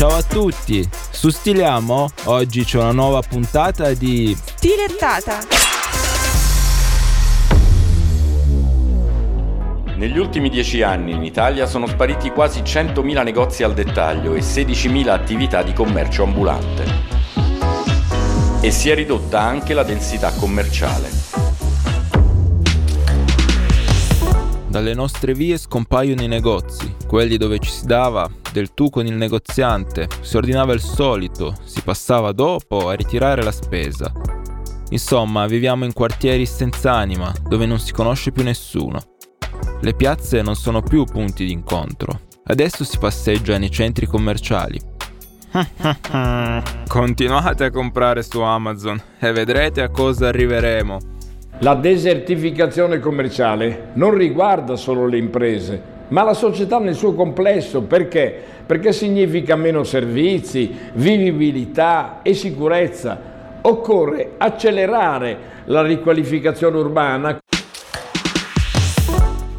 Ciao a tutti, su Stiliamo oggi c'è una nuova puntata di Stilettata. Negli ultimi dieci anni in Italia sono spariti quasi 100.000 negozi al dettaglio e 16.000 attività di commercio ambulante. E si è ridotta anche la densità commerciale. Dalle nostre vie scompaiono i negozi, quelli dove ci si dava del tu con il negoziante, si ordinava il solito, si passava dopo a ritirare la spesa. Insomma, viviamo in quartieri senza anima, dove non si conosce più nessuno. Le piazze non sono più punti d'incontro. Adesso si passeggia nei centri commerciali. Continuate a comprare su Amazon e vedrete a cosa arriveremo. La desertificazione commerciale non riguarda solo le imprese, ma la società nel suo complesso. Perché? Perché significa meno servizi, vivibilità e sicurezza. Occorre accelerare la riqualificazione urbana.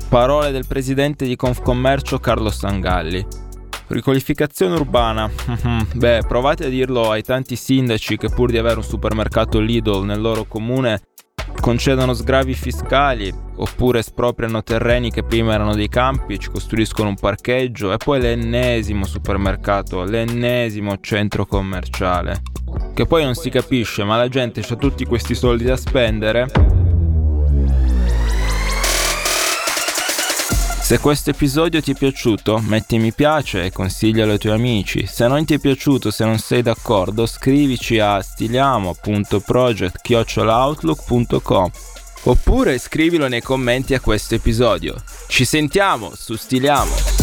Parole del presidente di Confcommercio Carlo Sangalli. Riqualificazione urbana. Beh, provate a dirlo ai tanti sindaci che pur di avere un supermercato Lidl nel loro comune concedono sgravi fiscali oppure espropriano terreni che prima erano dei campi, ci costruiscono un parcheggio e poi l'ennesimo supermercato, l'ennesimo centro commerciale. Che poi non si capisce, ma la gente ha tutti questi soldi da spendere Se questo episodio ti è piaciuto, metti mi piace e consiglialo ai tuoi amici. Se non ti è piaciuto, se non sei d'accordo, scrivici a stiliamo.project.outlook.com oppure scrivilo nei commenti a questo episodio. Ci sentiamo su Stiliamo!